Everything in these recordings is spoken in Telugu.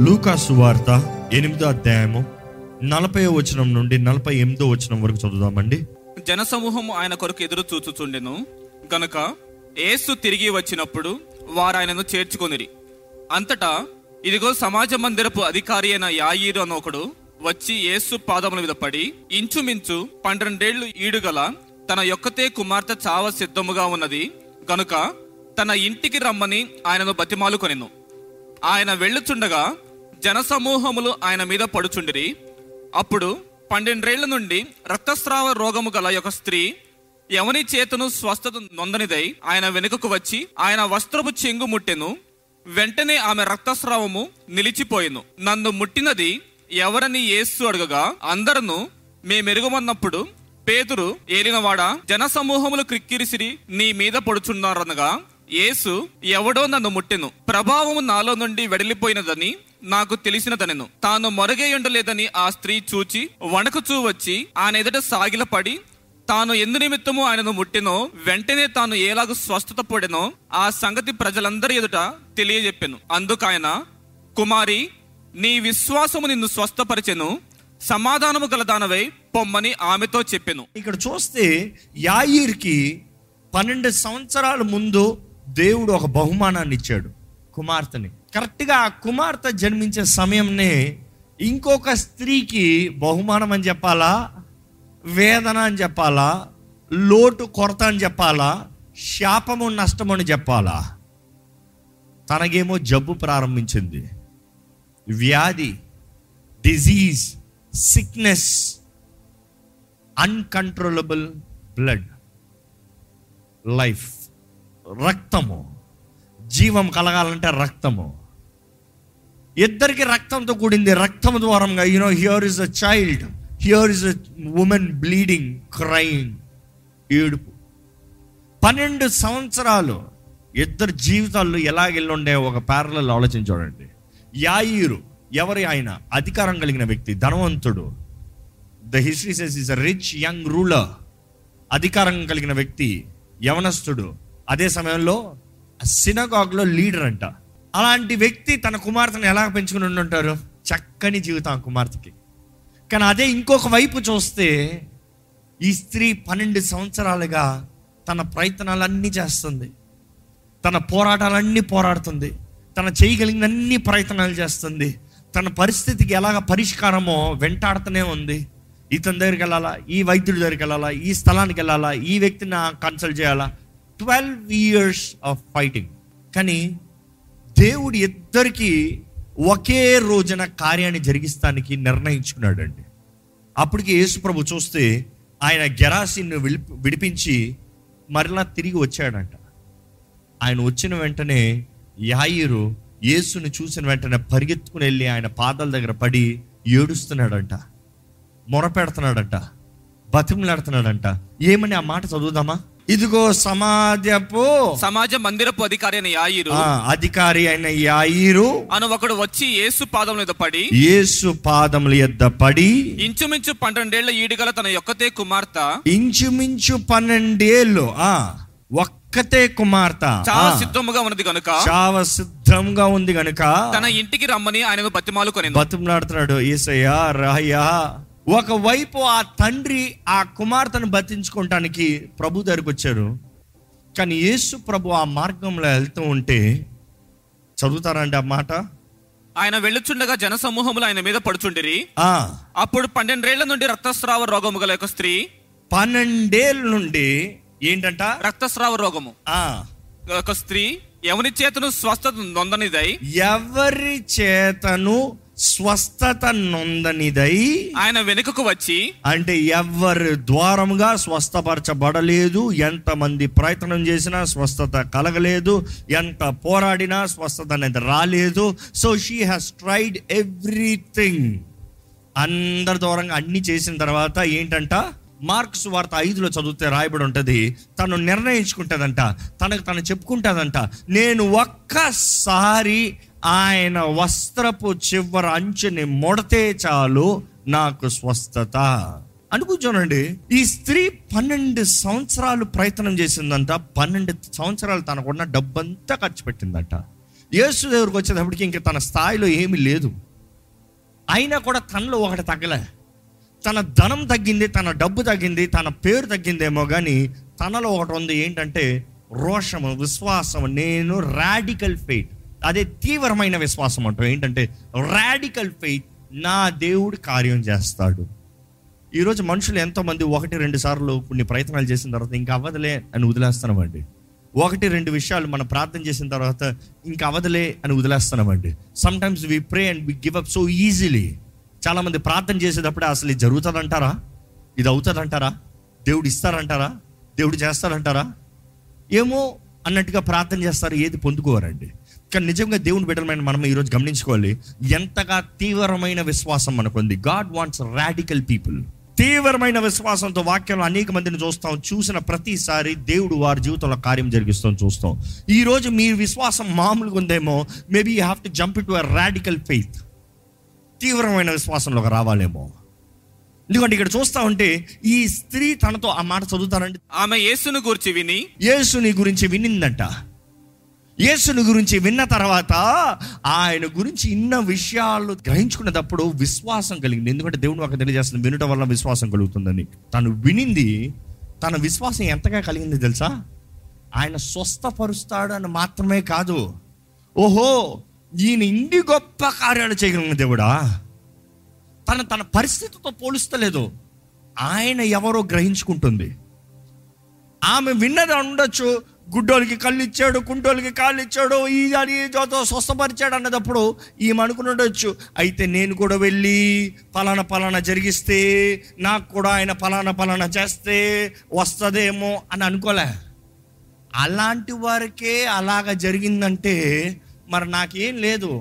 లూకాసు వార్త ఎనిమిదో అధ్యాయము నలభై వచనం నుండి నలభై ఎనిమిదో వచనం వరకు చదువుదామండి. జనసమూహం ఆయన కొరకు ఎదురు చూచుచుండెను. గనక ఏసు తిరిగి వచ్చినప్పుడు వారు ఆయనను చేర్చుకొనిరి. అంతటా ఇదిగో సమాజ మందిరపు అధికారి అయిన యాయీరు అని ఒకడు వచ్చి ఏసు పాదముల మీద పడి ఇంచుమించు పన్నెండేళ్ళు ఈడుగల తన యొక్కతే కుమార్తె చావ సిద్ధముగా ఉన్నది. గనుక తన ఇంటికి రమ్మని ఆయనను బతిమాలుకొనెను. ఆయన వెళ్ళుచుండగా జనసమూహములు ఆయన మీద పడుచుండిరి. అప్పుడు పన్నెండేళ్ళ నుండి రక్తస్రావ రోగము గల ఒక స్త్రీ ఎవని చేతను స్వస్థత నొందనిదై ఆయన వెనుకకు వచ్చి ఆయన వస్త్రపు చెంగు ముట్టెను. వెంటనే ఆమె రక్తస్రావము నిలిచిపోయెను. నన్ను ముట్టినది ఎవరని ఏసు అడగగా అందరను మేమెరుగమన్నప్పుడు పేతురు ఏలినవాడా జనసమూహములు క్రిక్కిరిసిరి నీ మీద పడుచున్నారనగా యేసు ఎవడో నన్ను ముట్టెను. ప్రభావము నాలో నుండి వెడలిపోయినదని నాకు తెలిసినదనెను. తాను మరుగేయుండలేదని ఆ స్త్రీ చూచి వణకుచూ వచ్చి ఆయన ఎదుట సాగిలపడి తాను ఎందు నిమిత్తము ఆయనను ముట్టినో వెంటనే తాను ఎలాగ స్వస్థత పొడెనో ఆ సంగతి ప్రజలందరి ఎదుట తెలియజెప్పెను. అందుకాయన కుమారి నీ విశ్వాసము నిన్ను స్వస్థపరిచెను సమాధానము గలదానవై పొమ్మని ఆమెతో చెప్పాను. ఇక్కడ చూస్తే యాయిర్కి పన్నెండు సంవత్సరాల ముందు దేవుడు ఒక బహుమానాన్ని ఇచ్చాడు కుమార్తెని. కరెక్ట్గా ఆ కుమార్తె జన్మించే సమయంనే ఇంకొక స్త్రీకి బహుమానం అని చెప్పాలా? వేదన అని చెప్పాలా? లోటు కొరత అని చెప్పాలా? శాపము నష్టము అని చెప్పాలా? తనకేమో జబ్బు ప్రారంభించింది. వ్యాధి disease sickness uncontrollable blood life రక్తము. జీవం కలగాలంటే రక్తము. ఇద్దరికి రక్తంతో కూడింది రక్తం ద్వారంగా you know here is a child here is a woman bleeding crying ఏడుపు. పన్నెండు సంవత్సరాలు ఇద్దరు జీవితాల్లో ఎలాగెళ్ళుండే ఒక ప్యారలలో ఆలోచన చూడండి. యాయిరు ఎవరి ఆయన? అధికారం కలిగిన వ్యక్తి ధనవంతుడు. The history says is a rich young ruler అధికారం కలిగిన వ్యక్తి యవనస్తుడు. అదే సమయంలో సినగాగ్లో లీడర్ అంట. అలాంటి వ్యక్తి తన కుమార్తెను ఎలా పెంచుకుని ఉండుంటారు? చక్కని జీవితం ఆ కుమార్తెకి. కానీ అదే ఇంకొక వైపు చూస్తే ఈ స్త్రీ పన్నెండు సంవత్సరాలుగా తన ప్రయత్నాలన్నీ చేస్తుంది. తన పోరాటాలన్నీ పోరాడుతుంది. తన చేయగలిగిన అన్ని ప్రయత్నాలు చేస్తుంది. తన పరిస్థితికి ఎలాగ పరిష్కారమో వెంటాడుతూనే ఉంది. ఇతని దగ్గరికి వెళ్ళాలా? ఈ వైద్యుడి దగ్గరికి వెళ్ళాలా? ఈ స్థలానికి వెళ్ళాలా? ఈ వ్యక్తిని కన్సల్ట్ చేయాలా? ట్వెల్వ్ ఇయర్స్ ఆఫ్ ఫైటింగ్ కానీ దేవుడు ఇద్దరికి ఒకే రోజున కార్యాన్ని జరిగిస్తానికి నిర్ణయించుకున్నాడండి. అప్పటికి యేసుప్రభు చూస్తే ఆయన గెరాసిన్ను విడిపి విడిపించి మరలా తిరిగి వచ్చాడంట. ఆయన వచ్చిన వెంటనే యాయిరు యేసుని చూసిన వెంటనే పరిగెత్తుకుని వెళ్ళి ఆయన పాదాల దగ్గర పడి ఏడుస్తున్నాడంట. మొరపెడుతున్నాడంట. బతిమలాడుతున్నాడంట. ఏమని ఆ మాట చదువుదామా? ఇదిగో సమాజపు సమాజ మందిరపు అధికారి అయిన యాయిరు. ఆ, అధికారి అయిన యాయిరు అను ఒకడు వచ్చి యేసు పాదం మీద పడి యేసు పాదముల యొద్ద పడి ఇంచుమించు పన్నెండేళ్ళ ఈడుగల తన యొక్కతే కుమార్తె. ఇంచుమించు పన్నెండేళ్ళు ఆ ఒక్కతే కుమార్తె. చాలా సిద్ధముగా ఉన్నది కనుక చావ సిద్ధంగా ఉంది గనుక తన ఇంటికి రమ్మని ఆయనను బతిమాలుకొనెను బతిమలాడుతున్నాడు ఏసయ్యా రాయ్యా. ఒకవైపు ఆ తండ్రి ఆ కుమార్తెను బతించుకోవటానికి ప్రభు దగ్గరికి వచ్చారు. కానీ యేసు ప్రభు ఆ మార్గంలో వెళ్తూ ఉంటే చదువుతారండి ఆ మాట? ఆయన వెళ్ళుచుండగా జనసమూహములు ఆయన మీద పడుచుండిరి. ఆ. అప్పుడు పన్నెండేళ్ళ నుండి రక్తస్రావ రోగము గల ఒక స్త్రీ పన్నెండేళ్ళ నుండి ఏంటంట? రక్తస్రావ రోగము. ఆ. ఒక స్త్రీ ఎవని చేతను స్వస్థత నొందనిదై? ఎవరి చేతను స్వస్థత నొందనిదై ఆయన వెనుకకు వచ్చి అంటే ఎవరి ద్వారముగా స్వస్థపరచబడలేదు ఎంతమంది ప్రయత్నం చేసినా స్వస్థత కలగలేదు ఎంత పోరాడినా స్వస్థత అనేది రాలేదు. So she has tried everything అందరి దూరంగా అన్ని చేసిన తర్వాత ఏంటంట? మార్క్స్ వార్త ఐదులో చదివితే రాయబడి ఉంటుంది తను నిర్ణయించుకుంటుందంట తనకు తను చెప్పుకుంటుందంట నేను ఒక్కసారి ఆయన వస్త్రపు చివర అంచుని ముడతే చాలు నాకు స్వస్థత. అనుకుంటానండి ఈ స్త్రీ పన్నెండు సంవత్సరాలు ప్రయత్నం చేసిందంట. పన్నెండు సంవత్సరాలు తనకున్న డబ్బంతా ఖర్చు పెట్టిందంట. యేసు దగ్గరకు వచ్చేటప్పటికి ఇంకా తన స్థాయిలో ఏమీ లేదు. అయినా కూడా తనలో ఒకటి తగ్గలే. తన ధనం తగ్గింది తన డబ్బు తగ్గింది తన పేరు తగ్గిందేమో కానీ తనలో ఒకటి ఉంది ఏంటంటే రోషము విశ్వాసం నేను రాడికల్ ఫెయిట్ అదే తీవ్రమైన విశ్వాసం అంటాం. ఏంటంటే రాడికల్ ఫెయిత్ నా దేవుడు కార్యం చేస్తాడు. ఈరోజు మనుషులు ఎంతోమంది ఒకటి రెండు సార్లు కొన్ని ప్రయత్నాలు చేసిన తర్వాత ఇంకా అవ్వదులే అని వదిలేస్తున్నామండి ఒకటి రెండు విషయాలు మనం ప్రార్థన చేసిన తర్వాత ఇంకా అవదలే అని వదిలేస్తున్నామండి sometimes we pray and we give up so easily చాలామంది ప్రార్థన చేసేటప్పుడే అసలు ఇది జరుగుతుందంటారా? ఇది అవుతుందంటారా? దేవుడు ఇస్తారంటారా? దేవుడు చేస్తారంటారా ఏమో అన్నట్టుగా ప్రార్థన చేస్తారు ఏది పొందుకోరండి. కానీ నిజంగా దేవుని బిడ్డలమైన మనం ఈరోజు గమనించుకోవాలి. ఎంతగా తీవ్రమైన విశ్వాసం మనకుంది. గాడ్ వాంట్స్ రాడికల్ పీపుల్ తీవ్రమైన విశ్వాసంతో వాక్యంలో అనేక మందిని చూస్తాం. చూసిన ప్రతిసారి దేవుడు వారి జీవితంలో కార్యం జరిగిస్తాం చూస్తాం. ఈ రోజు మీ విశ్వాసం మామూలుగా ఉందేమో maybe you have to jump to a radical faith తీవ్రమైన విశ్వాసంలోకి రావాలేమో. ఎందుకంటే ఇక్కడ చూస్తా ఉంటే ఈ స్త్రీ తనతో ఆ మాట చదువుతానంటే ఆమె యేసును గూర్చి విని యేసుని గురించి వినిందంట. యేసుని గురించి విన్న తర్వాత ఆయన గురించి ఇన్న విషయాలు గ్రహించుకునేటప్పుడు విశ్వాసం కలిగింది. ఎందుకంటే దేవుడు ఒక తెలియజేస్తుంది వినటం వల్ల విశ్వాసం కలుగుతుందని. తను వినింది తన విశ్వాసం ఎంతగా కలిగింది తెలుసా? ఆయన స్వస్థపరుస్తాడు అని మాత్రమే కాదు. ఓహో ఈయన ఇన్ని గొప్ప కార్యాలు చేయగలిగిన దేవుడా? తన తన పరిస్థితితో పోలుస్తలేదు. ఆయన ఎవరో గ్రహించుకుంటుంది. ఆమె విన్నది ఉండొచ్చు గుడ్డోలకి కళ్ళు ఇచ్చాడు కుంటోలకి కాళ్ళు ఇచ్చాడు ఈ అని జోతో స్వస్థపరిచాడు అన్నదప్పుడు ఈమె అనుకుని ఉండొచ్చు. అయితే నేను కూడా వెళ్ళి పలానా పలానా జరిగిస్తే నాకు కూడా ఆయన పలానా పలానా చేస్తే వస్తుందేమో అని అనుకోలే. అలాంటి వారికే అలాగ జరిగిందంటే మరి నాకేం లేదు.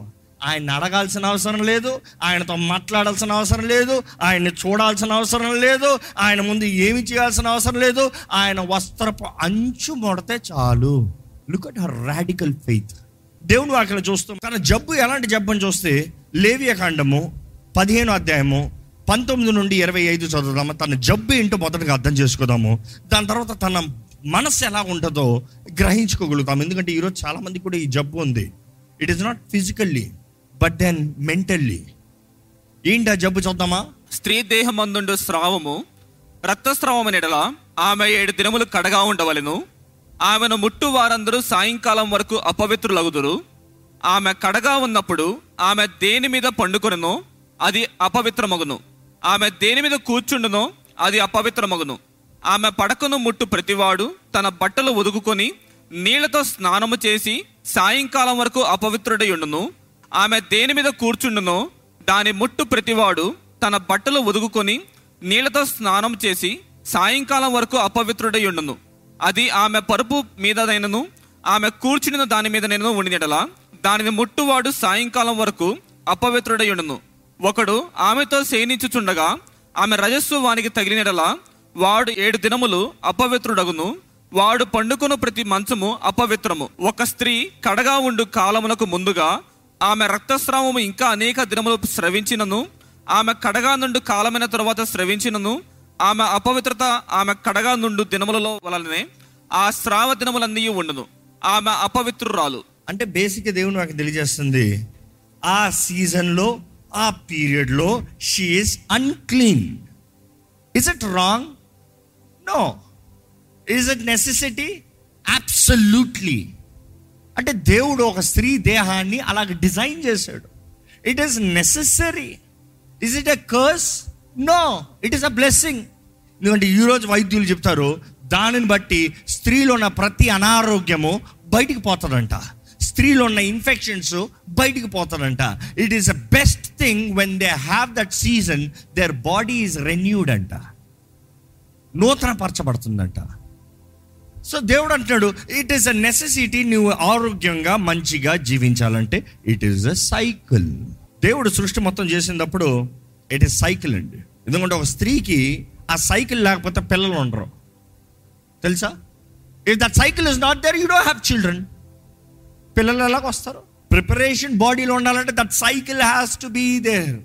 ఆయన అడగాల్సిన అవసరం లేదు ఆయనతో మాట్లాడాల్సిన అవసరం లేదు ఆయన్ని చూడాల్సిన అవసరం లేదు ఆయన ముందు ఏమి చేయాల్సిన అవసరం లేదు ఆయన వస్త్రపు అంచు మొడితే చాలు. Look at her radical faith దేవుడు అక్కడ చూస్తాం తన జబ్బు ఎలాంటి జబ్బు అని చూస్తే లేవియ కాండము పదిహేను అధ్యాయము పంతొమ్మిది నుండి ఇరవై ఐదు చదువుదాము. తన జబ్బు ఏంటో మొదటగా అర్థం చేసుకుందాము. దాని తర్వాత తన మనస్సు ఎలా ఉంటుందో గ్రహించుకోగలుగుతాం ఎందుకంటే ఈరోజు చాలామంది కూడా ఈ జబ్బు ఉంది. It is not physically but then mentally ఏంటి ఆ జబ్బు చూద్దామా? స్త్రీ దేహమందుండు స్రావము రక్తస్రావము నెడల ఆమె ఏడు దినములు కడగా ఉండవలెను. ఆమెను ముట్టు వారందరూ సాయంకాలం వరకు అపవిత్రులగుదురు. ఆమె కడగా ఉన్నప్పుడు ఆమె దేని మీద పండుకొనను అది అపవిత్రమగును. ఆమె దేని మీద కూర్చుండునో అది అపవిత్రమగును. ఆమె పడకను ముట్టు ప్రతివాడు తన బట్టలు ఒదుగుకొని నీళ్ళతో స్నానము చేసి సాయంకాలం వరకు అపవిత్రుడై ఉండును. ఆమె దేని మీద కూర్చుండునో దాని ముట్టు ప్రతివాడు తన బట్టలు ఒదుగుకొని నీళ్ళతో స్నానం చేసి సాయంకాలం వరకు అపవిత్రుడై ఉండును. అది ఆమె పరుపు మీదనైనను ఆమె కూర్చుని దాని మీద నేను ఉండినడలా దానిని ముట్టువాడు సాయంకాలం వరకు అపవిత్రుడై ఉండును. ఒకడు ఆమెతో శయనించుచుండగా ఆమె రజస్సు వానికి తగిలినడలా వాడు ఏడు దినములు అపవిత్రుడగును వాడు పండుకున్న ప్రతి మంచము అపవిత్రము. ఒక స్త్రీ కడగా ఉండు కాలమునకు ముందుగా ఆమె రక్తస్రావము ఇంకా అనేక దినములు స్రవించినను. ఆమె కడగా నుండి కాలమైన తరువాత స్రవించినను. ఆమె అపవిత్రత ఆమె కడగా నుండు దినములలో వలననే ఆ స్రావ దినములన్నీ ఉండను. ఆమె అపవిత్రురాలు. అంటే బేసిక్ దేవుడు నాకు తెలియజేస్తుంది. ఆ సీజన్లో ఆ పీరియడ్లో she is unclean is it wrong no is it necessity absolutely అంటే దేవుడు ఒక స్త్రీ దేహాన్ని అలాగ డిజైన్ చేశాడు. It is necessary is it a curse no it is a blessing ఎందుకంటే ఈరోజు వైద్యులు చెప్తారు దానిని బట్టి స్త్రీలో ఉన్న ప్రతి అనారోగ్యము బయటికి పోతుందంట. స్త్రీలో ఉన్న ఇన్ఫెక్షన్స్ బయటికి పోతుందంట. It is a best thing when they have that season their body is renewed అంట. నూతన పరచబడుతుందంట సో దేవుడు అంటున్నాడు ఇట్ ఈస్ అ నెసెసిటీ నువ్వు ఆరోగ్యంగా మంచిగా జీవించాలంటే ఇట్ ఈస్ అ సైకిల్ దేవుడు సృష్టి మొత్తం చేసినప్పుడు ఇట్ ఈస్ సైకిల్ అండి. ఎందుకంటే ఒక స్త్రీకి ఆ సైకిల్ లేకపోతే పిల్లలు ఉండరు. తెలుసా? If that cycle is not there you don't have children పిల్లలు ఎలాగ వస్తారు? ప్రిపరేషన్ బాడీలో ఉండాలంటే that cycle has to be there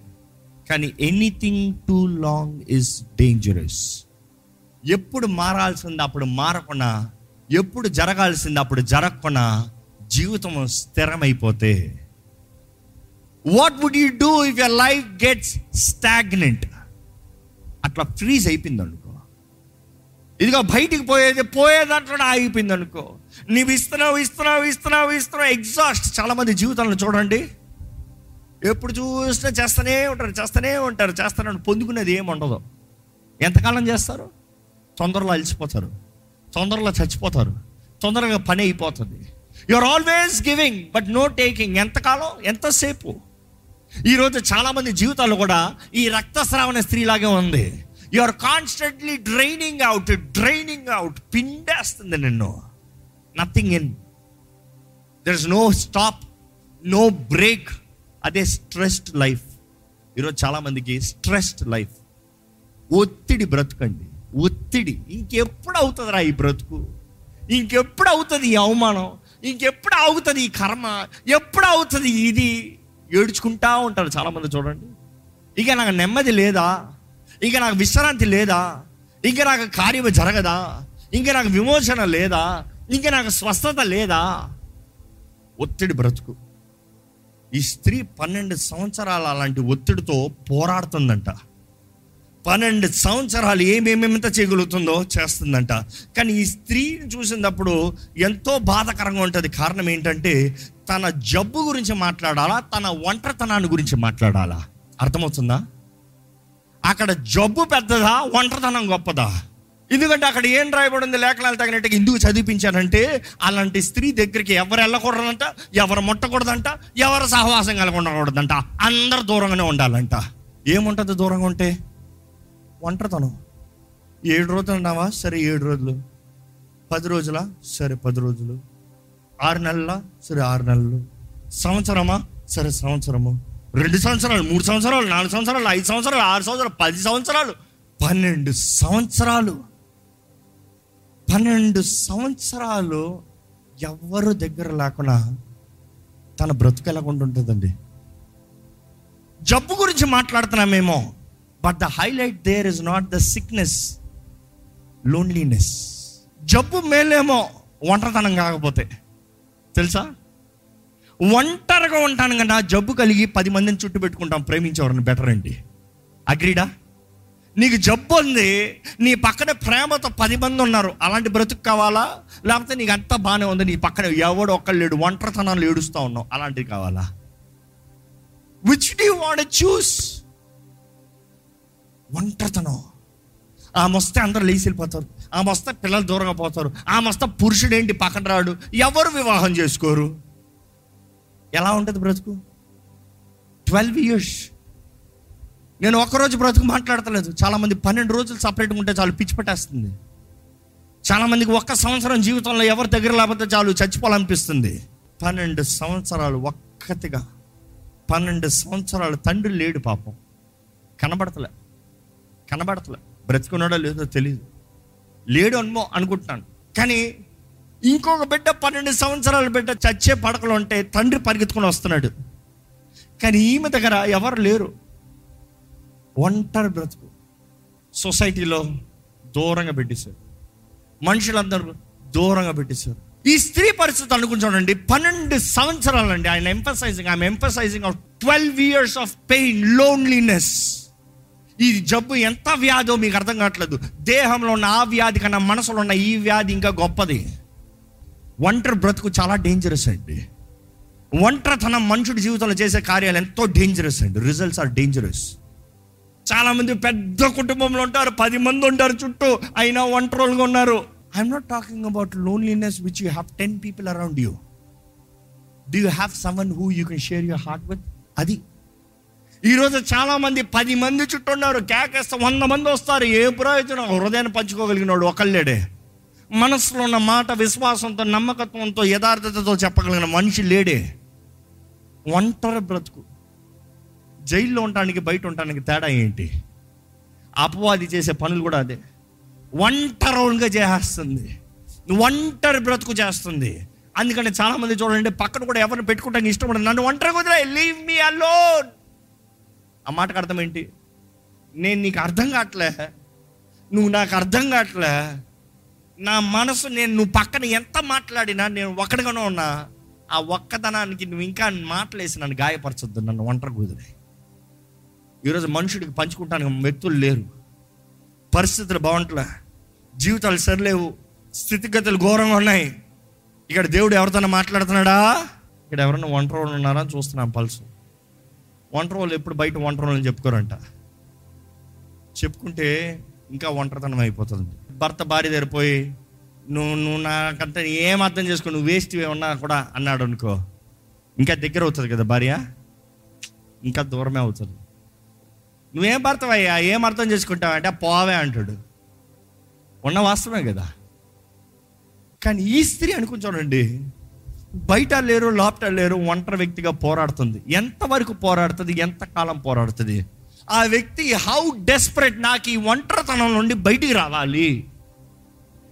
కానీ anything too long is dangerous ఎప్పుడు మారాల్సింది అప్పుడు మారకుండా ఎప్పుడు జరగాల్సింది అప్పుడు జరగకుండా జీవితం స్థిరమైపోతే. What would you do if your life gets stagnant అట్లా ఫ్రీజ్ అయిపోయింది అనుకో ఇదిగో బయటికి పోయేది పోయేదంటే ఆగిపోయింది అనుకో నీవు ఇస్తున్నావు ఇస్తున్నావు ఇస్తున్నావు ఇస్తున్నావు ఎగ్జాస్ట్ చాలా మంది జీవితాలను చూడండి. ఎప్పుడు చూసినా చేస్తూనే ఉంటారు చేస్తూనే ఉంటారు చేస్తూనే పొందుకునేది ఏమి ఉండదు ఎంతకాలం చేస్తారు? తొందరలో అలసిపోతారు. తొందరలో చచ్చిపోతారు. తొందరగా పని అయిపోతుంది. You are always giving but no taking ఎంతకాలం? ఎంతసేపు? ఈరోజు చాలామంది జీవితాలు కూడా ఈ రక్తస్రావణ స్త్రీలాగే ఉంది. You are constantly draining out draining out పిండేస్తుంది నిన్ను. Nothing in there is no stop no break అదే స్ట్రెస్డ్ లైఫ్ ఈరోజు చాలామందికి స్ట్రెస్డ్ లైఫ్ ఒత్తిడి బ్రతకండి. ఒత్తిడి. ఇంకెప్పుడు అవుతుందిరా ఈ బ్రతుకు? ఇంకెప్పుడు అవుతుంది ఈ అవమానం? ఇంకెప్పుడు అవుతుంది ఈ కర్మ? ఎప్పుడు అవుతుంది ఇది? ఏడ్చుకుంటా ఉంటారు చాలామంది చూడండి. ఇక నాకు నెమ్మది లేదా? ఇక నాకు విశ్రాంతి లేదా? ఇంక నాకు కార్యం జరగదా? ఇంక నాకు విమోచన లేదా? ఇంక నాకు స్వస్థత లేదా? ఒత్తిడి బ్రతుకు. ఈ స్త్రీ పన్నెండు సంవత్సరాల అలాంటి ఒత్తిడితో పోరాడుతుందంట. పన్నెండు సంవత్సరాలు ఏమేమింత చేయగలుగుతుందో చేస్తుందంట. కానీ ఈ స్త్రీని చూసినప్పుడు ఎంతో బాధకరంగా ఉంటుంది. కారణం ఏంటంటే తన జబ్బు గురించి మాట్లాడాలా తన ఒంటరితనాన్ని గురించి మాట్లాడాలా? అర్థమవుతుందా? అక్కడ జబ్బు పెద్దదా ఒంటరితనం గొప్పదా? ఎందుకంటే అక్కడ ఏం రాయబడింది? లేఖనాలు తగినట్టుగా ఎందుకు చదివించానంటే అలాంటి స్త్రీ దగ్గరికి ఎవరు వెళ్ళకూడదంట ఎవరు ముట్టకూడదంట ఎవరు సహవాసం కలిగి ఉండకూడదంట. అందరు దూరంగానే ఉండాలంట. ఏముంటుంది దూరంగా ఉంటే? ఒంటరితనం. ఏడు రోజులు అన్నావా సరే ఏడు రోజులు. పది రోజుల? సరే పది రోజులు. ఆరు నెలల? సరే ఆరు నెలలు. సంవత్సరమా? సరే సంవత్సరము. రెండు సంవత్సరాలు మూడు సంవత్సరాలు నాలుగు సంవత్సరాలు ఐదు సంవత్సరాలు ఆరు సంవత్సరాలు పది సంవత్సరాలు. పన్నెండు సంవత్సరాలు. పన్నెండు సంవత్సరాలు ఎవరు దగ్గర లేకుండా తన బ్రతుకు ఎలాగుంటుంటుందండి? జబ్బు గురించి మాట్లాడుతున్నామేమో. But the highlight there is not the sickness loneliness జబ్బు మేలేమో ఒంటరితనం కాకపోతే. తెలుసా? ఒంటరిగా ఉంటాను కదా జబ్బు కలిగి పది మందిని చుట్టూ పెట్టుకుంటాం ప్రేమించేవారిని బెటర్ అండి. అగ్రీడా నీకు జబ్బు ఉంది నీ పక్కన ప్రేమతో పది మంది ఉన్నారు. అలాంటి బ్రతుకు కావాలా? లేకపోతే నీకు అంతా బాగానే ఉంది నీ పక్కన ఎవడు ఒక్కళ్ళు లేడు ఒంటరితనాలు ఏడుస్తూ ఉన్నావు. అలాంటివి కావాలా? విచ్ డూ వాంట్ చూస్ ఒంటరితనం. ఆమె వస్తే అందరూ లేచి వెళ్ళిపోతారు. ఆమె వస్తే పిల్లలు దూరంగా పోతారు. ఆమె వస్తే పురుషుడు ఏంటి పక్కన రాడు? ఎవరు వివాహం చేసుకోరు? ఎలా ఉంటుంది బ్రతుకు? Twelve years. నేను ఒకరోజు బ్రతుకు మాట్లాడతలేదు. చాలామంది పన్నెండు రోజులు సపరేట్గా ఉంటే చాలు పిచ్చి పట్టేస్తుంది. చాలామందికి ఒక్క సంవత్సరం జీవితంలో ఎవరి దగ్గర లేకపోతే చాలు చచ్చిపోవాలనిపిస్తుంది. పన్నెండు సంవత్సరాలు ఒక్కతిగా. పన్నెండు సంవత్సరాలు తండ్రి లేడు పాపం. కనబడతలే. కనబడతలే. బ్రతుకున్నాడో లేదో తెలియదు లేడు అనుమో అనుకుంటున్నాను కానీ ఇంకొక బిడ్డ పన్నెండు సంవత్సరాల బిడ్డ చచ్చే పడకలు ఉంటే తండ్రి పరిగెత్తుకుని వస్తున్నాడు. కానీ ఈమె దగ్గర ఎవరు లేరు. ఒంటరి బ్రతుకు. సొసైటీలో దూరంగా పెట్టేశారు. మనుషులందరూ దూరంగా పెట్టేశారు. ఈ స్త్రీ పరిస్థితి అనుకుంటానండి పన్నెండు సంవత్సరాలండి ఆయన emphasizing I'm emphasizing of twelve years of pain loneliness ఈ జబ్బు ఎంత వ్యాధో మీకు అర్థం కావట్లేదు. దేహంలో ఉన్న ఆ వ్యాధి కన్నా మనసులో ఉన్న ఈ వ్యాధి ఇంకా గొప్పది. ఒంటరి బ్రతుకు చాలా డేంజరస్ అండి. ఒంటరితనం మనుషుడి జీవితంలో చేసే కార్యాలు ఎంతో డేంజరస్ అండి. రిజల్ట్స్ ఆర్ డేంజరస్ చాలామంది పెద్ద కుటుంబంలో ఉంటారు పది మంది ఉంటారు చుట్టూ అయినా ఒంటరులుగా ఉన్నారు. I'm not talking about loneliness which you have ten people around you do you have someone who you can share your heart with అది ఈరోజు చాలామంది పది మంది చుట్టూ ఉన్నారు. కేకేస్తే వంద మంది వస్తారు. ఏ ప్రయోజనం? హృదయాన్ని పంచుకోగలిగినాడు ఒకళ్ళేడే. మనసులో ఉన్న మాట విశ్వాసంతో నమ్మకత్వంతో యథార్థతతో చెప్పగలిగిన మనిషి లేడే. ఒంటరి బ్రతుకు. జైల్లో ఉండటానికి బయట ఉండటానికి తేడా ఏంటి? అపవాది చేసే పనులు కూడా అదే. ఒంటరిగా చేస్తుంది. ఒంటరి బ్రతుకు చేస్తుంది. అందుకని చాలామంది చూడండి పక్కన కూడా ఎవరిని పెట్టుకుంటానికి ఇష్టపడదు నన్ను ఒంటరి వదిలే. Leave me alone. ఆ మాటకు అర్థం ఏంటి? నేను నీకు అర్థం కావట్లే. నువ్వు నాకు అర్థం కావట్లే. నా మనసు నేను నువ్వు పక్కన ఎంత మాట్లాడినా నేను ఒక్కడిగానే ఉన్నా. ఆ ఒక్కదనానికి నువ్వు ఇంకా మాటలేసి నన్ను గాయపరచొద్దు నన్ను ఒంటరి కుదిరే ఈరోజు మనుషుడికి పంచుకుంటానికి వ్యక్తులు లేరు. పరిస్థితులు బాగుంటలే. జీవితాలు సరిలేవు. స్థితిగతులు ఘోరంగా ఉన్నాయి. ఇక్కడ దేవుడు ఎవరితోనో మాట్లాడుతున్నాడా? ఇక్కడ ఎవరైనా ఒంటరి ఉన్నారా అని చూస్తున్నాం పల్సు. ఒంటరి వాళ్ళు ఎప్పుడు బయట ఒంటరి వాళ్ళని చెప్పుకోరంట. చెప్పుకుంటే ఇంకా ఒంటరితనం అయిపోతుంది భర్త భార్య దగ్గర పోయి నువ్వు నువ్వు నాకంతా ఏం అర్థం చేసుకో నువ్వు వేస్ట్ ఉన్నా కూడా అన్నాడు అనుకో ఇంకా దగ్గర అవుతుంది కదా భార్య? ఇంకా దూరమే అవుతుంది. నువ్వేం భర్తవయ్యా? ఏం అర్థం చేసుకుంటావు? అంటే పోవే అంటాడు. ఉన్న వాస్తవమే కదా. కానీ ఈ స్త్రీ అనుకుని బయట లేరు లోపట లేరు ఒంటరి వ్యక్తిగా పోరాడుతుంది. ఎంతవరకు పోరాడుతుంది? ఎంతకాలం పోరాడుతుంది? ఆ వ్యక్తి హౌ డెస్పరేట్ నాకు ఈ ఒంటరితనం నుండి బయటికి రావాలి.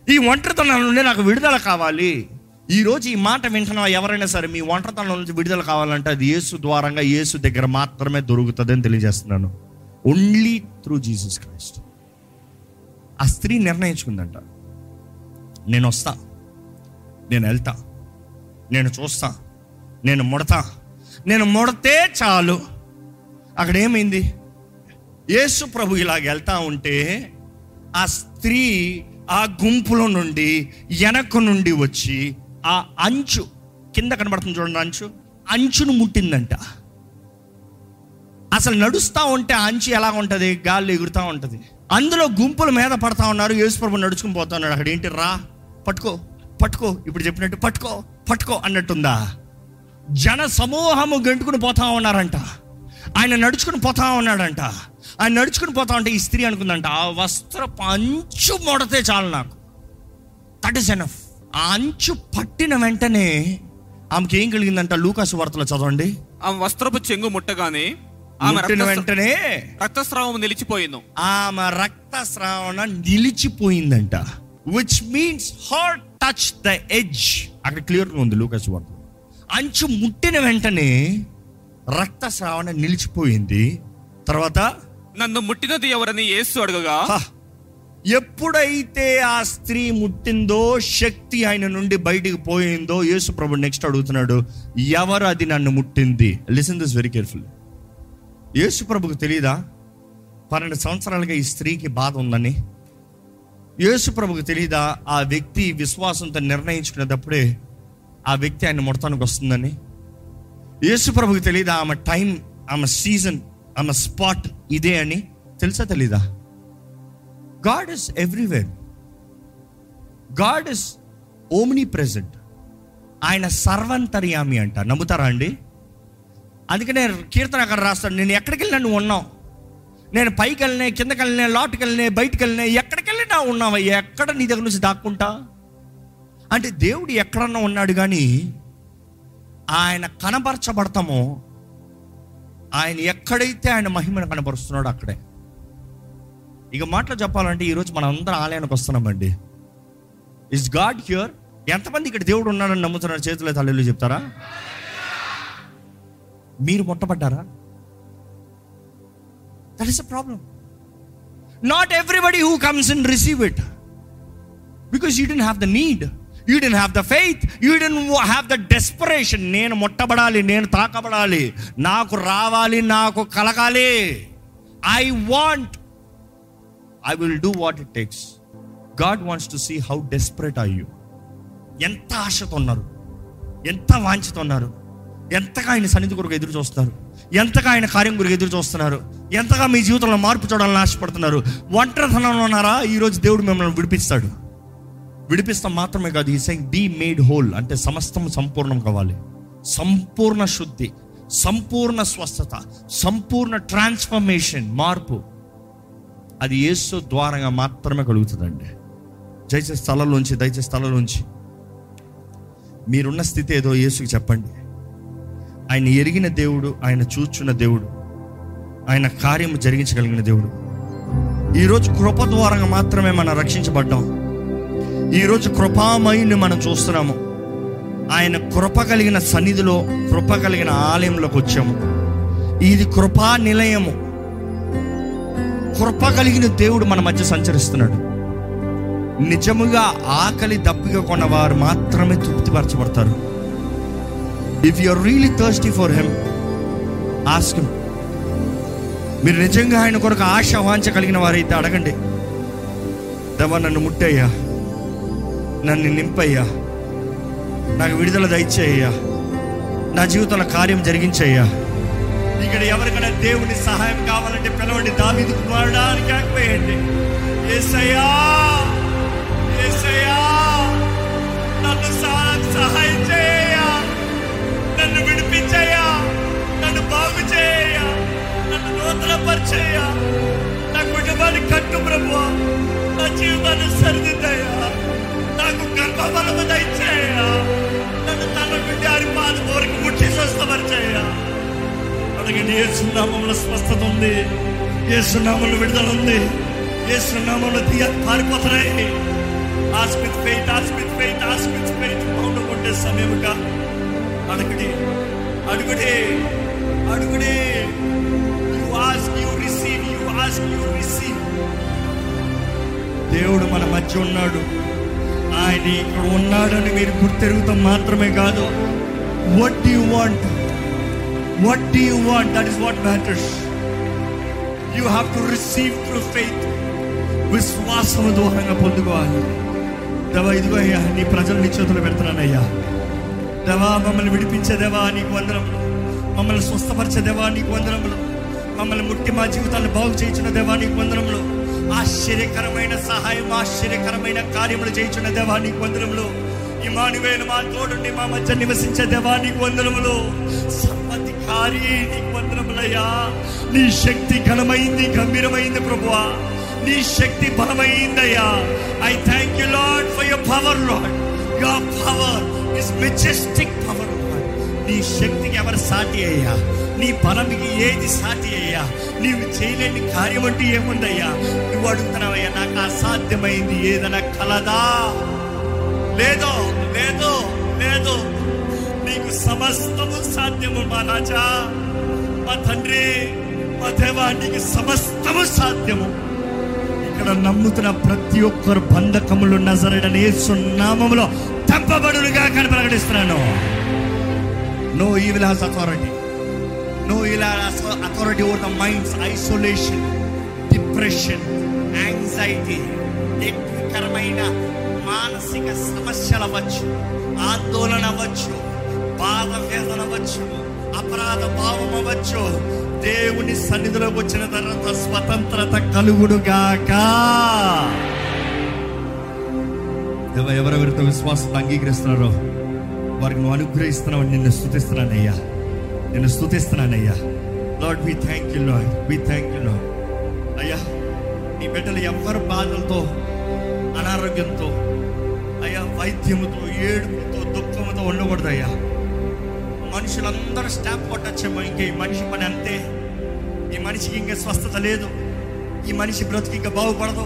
ఈ ఒంటరితనం నుండి నాకు విడుదల కావాలి. ఈరోజు ఈ మాట వింటున్న ఎవరైనా సరే మీ ఒంటరితనం నుంచి విడుదల కావాలంటే అది యేసు ద్వారంగా యేసు దగ్గర మాత్రమే దొరుకుతుంది అని తెలియజేస్తున్నాను. ఓన్లీ త్రూ జీసస్ క్రైస్ట్ ఆ స్త్రీ నిర్ణయించుకుందంట. నేను వస్తా. నేను వెళ్తా. నేను చూస్తా నేను ముడతా నేను ముడతే చాలు. అక్కడ ఏమైంది? యేసు ప్రభు ఇలాగ వెళ్తా ఉంటే ఆ స్త్రీ ఆ గుంపులో నుండి వెనక నుండి వచ్చి ఆ అంచు కింద కనబడుతుంది చూడండి అంచు. అంచును ముట్టిందంట. అసలు నడుస్తూ ఉంటే అంచు ఎలా ఉంటుంది? గాల్లో ఎగురుతూ ఉంటుంది. అందులో గుంపుల మీద పడతా ఉన్నారు. యేసుప్రభు నడుచుకుని పోతా ఉన్నాడు. అక్కడ ఏంటి? రా పట్టుకో పట్టుకో. ఇప్పుడు చెప్పినట్టు పట్టుకో. పట్టుకో అన్నట్టుందా? జన సమూహము గంటుకుని పోతా ఉన్నారంట. ఆయన నడుచుకుని పోతా ఉన్నాడంట. ఆయన నడుచుకుని పోతా ఉంటే ఈ స్త్రీ అనుకుందంట ఆ వస్త్రపు అంచు మొడతే చాలు నాకు. దట్ ఇస్ ఎనఫ్ ఆ అంచు పట్టిన వెంటనే ఆమెకి ఏం కలిగిందంట? లూకాసు వార్తలో చదవండి. ఆమె వస్త్రపు చెంగు ముట్టగానే ఆమె వెంటనే రక్తస్రావం నిలిచిపోయింది. ఆమె రక్తస్రావణ నిలిచిపోయిందంట. Which means her touch the edge అక్కడ క్లియర్గా ఉంది లూకస్ వార్త. అంచు ముట్టిన వెంటనే రక్తస్రావణ నిలిచిపోయింది. తర్వాత నన్ను ముట్టినది ఎవరని యేసు అడగగా ఎప్పుడైతే ఆ స్త్రీ ముట్టిందో శక్తి ఆయన నుండి బయటికి పోయిందో యేసు ప్రభు నెక్స్ట్ అడుగుతున్నాడు ఎవరు అది నన్ను ముట్టింది? Listen this very careful Yesu ప్రభుకు తెలియదా పన్నెండు సంవత్సరాలుగా ఈ స్త్రీకి బాధ ఉందని. యేసు ప్రభుకు తెలియదా ఆ వ్యక్తి విశ్వాసంతో నిర్ణయించుకునేటప్పుడే ఆ వ్యక్తి ఆయన ముడతానికి వస్తుందని? యేసు ప్రభుకు తెలియదా ఆమె టైం ఆమె సీజన్ ఆమె స్పాట్ ఇదే అని తెలుసా తెలీదా? God is everywhere. God is omnipresent ఆయన సర్వంతర్యామి అంట. నమ్ముతారా అండి? అందుకనే కీర్తన అక్కడ రాస్తాడు నేను ఎక్కడికి వెళ్ళినా నువ్వు ఉన్నావు. నేను పైకి వెళ్ళినా కిందకి వెళ్ళినా లోటుకి వెళ్ళినా బయటికి వెళ్ళిన ఎక్కడికి వెళ్ళినా ఉన్నావయ్యా ఎక్కడ నీ దగ్గర నుంచి దాక్కుంటా? అంటే దేవుడు ఎక్కడన్నా ఉన్నాడు కానీ ఆయన కనపరచబడతామో ఆయన ఎక్కడైతే ఆయన మహిమను కనపరుస్తున్నాడో అక్కడే. ఇక మాటలు చెప్పాలంటే ఈరోజు మనం అందరం ఆలయానికి వస్తున్నామండి. ఇస్ గాడ్ హ్యూర్ ఎంతమంది ఇక్కడ దేవుడు ఉన్నాడని నమ్ముతున్నారు? చేతుల తల్లిలు చెప్తారా? మీరు ముట్టబడ్డారా that is a problem not everybody who comes in receive it because you don't have the need you don't have the faith you don't have the desperation నేను ముట్టబడాలి నేను తాకబడాలి. నాకు రావాలి నాకు కలగాలి. I want I will do what it takes God wants to see how desperate I you ఎంత ఆశతో ఉన్నారు? ఎంత వాంఛతో ఉన్నారు? ఎంతగా ఆయన సన్నిధి కొరకు ఎదురు చూస్తారు ఎంతగా ఆయన కార్యం గురికి ఎదురు చూస్తున్నారు? ఎంతగా మీ జీవితంలో మార్పు చూడాలని ఆశపడుతున్నారు? ఒంటరితనంలో ఉన్నారా? ఈరోజు దేవుడు మిమ్మల్ని విడిపిస్తాడు. విడిపిస్తాం మాత్రమే కాదు ఈ సెయింగ్ బీ మేడ్ హోల్ అంటే సమస్తం సంపూర్ణం కావాలి. సంపూర్ణ శుద్ధి సంపూర్ణ స్వస్థత సంపూర్ణ ట్రాన్స్ఫర్మేషన్ మార్పు. అది యేసు ద్వారంగా మాత్రమే కలుగుతుందండి. దయచేసి స్థలంలోంచి దయచేసి స్థలంలోంచి మీరున్న స్థితి ఏదో యేసుకి చెప్పండి. ఆయన ఎరిగిన దేవుడు ఆయన చూచున్న దేవుడు ఆయన కార్యము జరిగించగలిగిన దేవుడు. ఈరోజు కృప ద్వారంగా మాత్రమే మనం రక్షించబడ్డాం. ఈరోజు కృపామయుని మనం చూస్తున్నాము. ఆయన కృప కలిగిన సన్నిధిలో కృప కలిగిన ఆలయంలోకి వచ్చాము. ఇది కృపా నిలయము. కృప కలిగిన దేవుడు మన మధ్య సంచరిస్తున్నాడు. నిజముగా ఆకలి దప్పిక కొన్నవారు మాత్రమే తృప్తిపరచబడతారు. If you are really thirsty for him ask మీరు నిజంగా ఆయన కొరకు ఆశ వాంఛ కలిగిన వారైతే అడగండి. దేవా నన్ను ముట్టయ్యా. నన్ను నింపయ్యా. నాకు విడుదల దయచేయ్యా. నా జీవితంలో కార్యం జరిగించయ్యా. ఇక్కడ ఎవరికైనా దేవుని సహాయం కావాలంటే పిలవండి. దావీదు కుమారుడానికి ఆగిపోయండి ఏసయ్యా! ఏసయ్యా! నన్ను సహాయం చేయండి విడిపించయ్యా నన్ను బాగు చేయ. నన్ను నూతనపరిచేయ్యా నా కుటుంబాన్ని కట్టు ప్రభు నా జీవితాన్ని సరిదిద్దయ్యా. నాకు గర్భఫలము దయచేయ్యా నన్ను తన బిడ్డ అని పాద కోరిక ముట్టి స్వస్థపరిచేయ్యా అడగండి ఏ సున్నామంలో స్వస్థత ఉంది. ఏ సున్నామంలో విడుదల ఉంది. ఏ సున్నామంలో తీయ పారిపోతున్నాయి ఆస్మిత్ ఫెయిట్ ఆస్మిత్ ఫెయిట్ ఆస్మిత్ ఫెయిట్ మౌండ్ కొట్టే సమయముగా అడగడి. అడుగుడే అడుగుడే. You ask you receive you ask you receive దేవుడు మన మధ్య ఉన్నాడు. ఆయన ఇక్కడ ఉన్నాడని మీరు గుర్తెరుగుతాం మాత్రమే కాదు. What do you want what do you want that is what matters you have to receive through faith విశ్వాసము ద్వారంగా పొందుకోవాలి. దవ ఇదిగో అయ్యా నీ ప్రజలు నీ చేతులు పెడుతున్నానయ్యా. దేవా మమ్మల్ని విడిపించే దేవా నీకు వందరములు మమ్మల్ని స్వస్థపరిచే దేవా నీకు వందరములు మమ్మల్ని ముట్టి మా జీవితాన్ని బాగు చేయించిన దేవా నీకు వందరములు ఆశ్చర్యకరమైన సహాయం ఆశ్చర్యకరమైన కార్యములు చేయించిన దేవా నీకు వందరములు ఇమానువేలు మా తోడుండి మా మధ్య నివసించే దేవా నీకు వందనములు. సర్వధికారి నీకు వందనములయ్యా నీ శక్తి ఘనమైంది గంభీరమైంది ప్రభువా. నీ శక్తి బలమైందయ్యా I thank you Lord for your power Lord your power is majestic power నీ శక్తికి ఎవరు సాటి అయ్యా? నీ బలంకి ఏది సాటి అయ్యా? నీవు చేయలేని కార్యం అంటే ఏముందయ్యా? నువ్వు అడుగుతున్నావయ్యా నాకు అసాధ్యమైంది ఏదైనా కలదా? లేదో లేదో లేదో. నీకు సమస్తము సాధ్యము మా రాజా. మా తండ్రి మా దేవా నీకు సమస్తము సాధ్యము. ఇక్కడ నమ్ముతున్న ప్రతి ఒక్కరు బంధకములు నజరడనే సున్నామములో తప్పబడులుగా కని ప్రకటిస్తున్నాను. నో ఈ హాస్ అథారిటీ నో ఇలా authority over the minds isolation depression anxiety వ్యక్తికరమైన మానసిక సమస్యలు అవ్వచ్చు ఆందోళన అవ్వచ్చు బాధ వేదన అవ్వచ్చు అపరాధ భావం అవ్వచ్చు దేవుని సన్నిధిలోకి వచ్చిన తర్వాత స్వతంత్రత కలుగుడుగాక. ఎవ- ఎవరెవరితో విశ్వాసం అంగీకరిస్తున్నారో వారికి నువ్వు అనుగ్రహిస్తున్నావు నిన్ను స్థుతిస్తున్నానయ్యా. నిన్ను స్థుతిస్తున్నానయ్యా. Lord we thank you Lord we thank you Lord అయ్యా నీ బిడ్డలు ఎవరి బాధలతో అనారోగ్యంతో అయ్యా వైద్యముతో ఏడుపుతో దుఃఖముతో ఉండకూడదయ్యా. మనుషులందరూ స్టాంప్ కొట్టచ్చేమో ఇంకే ఈ మనిషి పని అంతే. ఈ మనిషికి ఇంకా స్వస్థత లేదు. ఈ మనిషి బ్రతికి ఇంకా బాగుపడదు.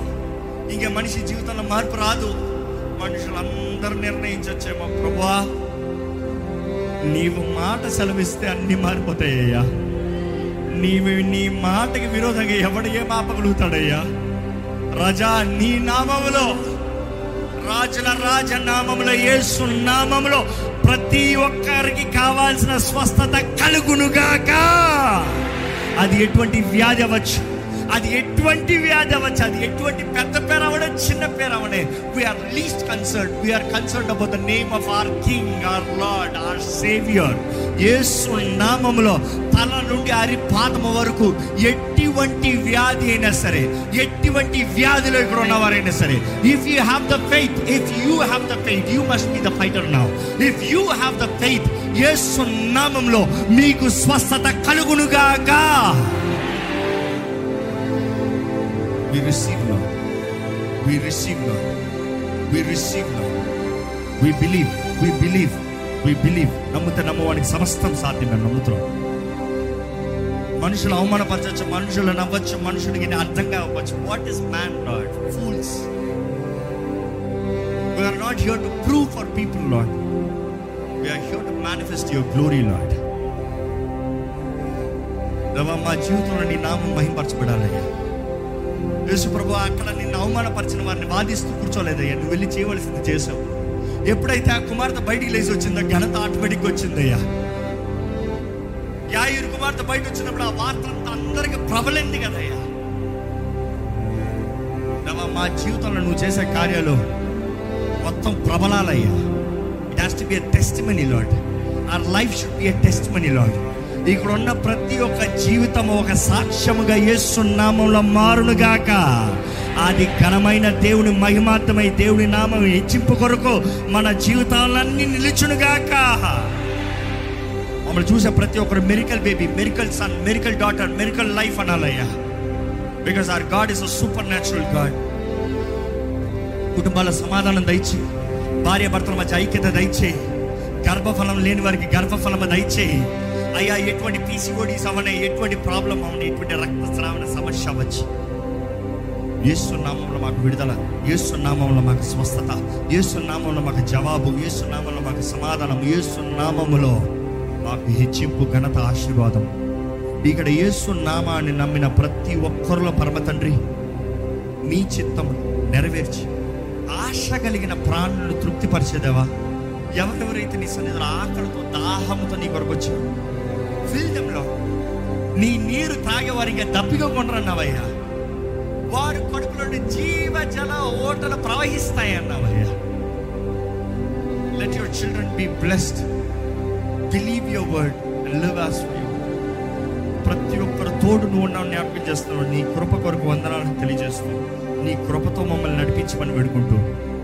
ఇంకా మనిషి జీవితంలో మార్పు రాదు. మనుషులందరూ నిర్ణయించొచ్చేమో ప్రభువా. నీవు మాట సెలవిస్తే అన్ని మారిపోతాయ్యా. నీవు నీ మాటకి విరోధంగా ఎవడు ఏ మాపగలుగుతాడయ్యా రజా నీ నామములో రాజుల రాజ నామములో యేసు నామములో ప్రతి ఒక్కరికి కావాల్సిన స్వస్థత కలుగునుగాక. అది ఎటువంటి వ్యాధి అవ్వచ్చు. అది ఎటువంటి వ్యాధి అవ్వచ్చు అది ఎటువంటి పెద్ద పేరు అవడే చిన్న పేరు అవడే we are least concern we are concern about the name of our king our Lord our saviour Yesu నామములో తల నుండి అరి పాదము వరకు ఎటువంటి వ్యాధి అయినా సరే ఎటువంటి వ్యాధిలో ఇక్కడ ఉన్నవారైనా సరే if you have the faith if you have the faith you must be the fighter now if you have the faith Yesu నామంలో మీకు స్వస్థత కలుగునుగాక. We receive now. We receive now. We receive now. We believe. We believe. We believe. నమ్ముతే నమ్మవానికి సమస్తం సాధ్యమే నమ్ముతున్నాం మనుషులు అవమానపరచవచ్చు మనుషులు నవ్వచ్చు మనుషులకి అర్థం కావచ్చు what is man Lord fools we are not here to prove for people Lord we are here to manifest your glory Lord మా జీవితంలో నీ నామం మహింపరచబడాలయ్యా యేసు ప్రభు అక్కడ నిన్ను అవమానపరిచిన వారిని బాధిస్తూ కూర్చోలేదయ్యా. నువ్వు వెళ్ళి చేయవలసింది చేసావు ఎప్పుడైతే ఆ కుమార్తె బయటికి లేచి వచ్చిందో ఘనత ఆటోమేటిక్ వచ్చిందయ్యా. యాయిరు కుమార్తె బయట వచ్చినప్పుడు ఆ వార్త అంతా అందరికి ప్రబలింది కదయ్యా. మా జీవితంలో నువ్వు చేసే కార్యాలు మొత్తం ప్రబలాలయ్యా. It has to be a testimony Lord our life should be a testimony Lord ఇక్కడ ఉన్న ప్రతి ఒక్క జీవితం ఒక సాక్ష్యముగా ఏసునామంలో మారునుగాక అది ఘనమైన దేవుని మహిమాత్మై దేవుని నామం హెచ్చింపు కొరకు మన జీవితాలన్నీ నిలుచునుగాక మమ్మల్ని చూసే ప్రతి ఒక్కరు miracle baby miracle son miracle daughter miracle life అనాలయ్యా. Because our God is a supernatural God కుటుంబాల సమాధానం దయచి భార్య భర్తల మధ్య ఐక్యత దయచేయి. గర్భఫలం లేని వారికి గర్భఫలం దయచేయి. అయ్యా ఎటువంటి పీసీఓడీస్ అవనే ఎటువంటి ప్రాబ్లం అవని ఎటువంటి రక్తస్రావణ సమస్య వచ్చి. ఏసునామంలో మాకు విడుదల ఏసునామంలో మాకు స్వస్థత ఏసునామంలో మాకు జవాబు ఏసునామంలో మాకు సమాధానం యేసు నామములో మాకు హెచ్చింపు ఘనత ఆశీర్వాదం. ఇక్కడ యేసు నామాన్ని నమ్మిన ప్రతి ఒక్కరిలో పరమ తండ్రి మీ చిత్తం నెరవేర్చి ఆశ కలిగిన ప్రాణులను తృప్తిపరిచేదేవా? ఎవరెవరైతే నీ సన్నిధిలో ఆకలితో దాహముతో నీ కొరకు వచ్చారు ఫిల్డంలో నీ నీరు తాగేవారికి దప్పిగా కొండరన్నావయ్యా వారి కడుపులోని జీవ జల ఓటలు ప్రవహిస్తాయన్నావయ్యా. Let your children be blessed believe your word live as ప్రతి ఒక్కరు తోడు నువ్వు ఉన్నావు జ్ఞాపకం చేస్తున్నావు నీ కృప కొరకు వందనాలను తెలియజేస్తూ నీ కృపతో మమ్మల్ని నడిపించమని వేడుకుంటూ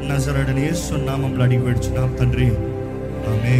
నజరడని యేసు అడిగి వేడుచున్నాం తండ్రి. ఆమె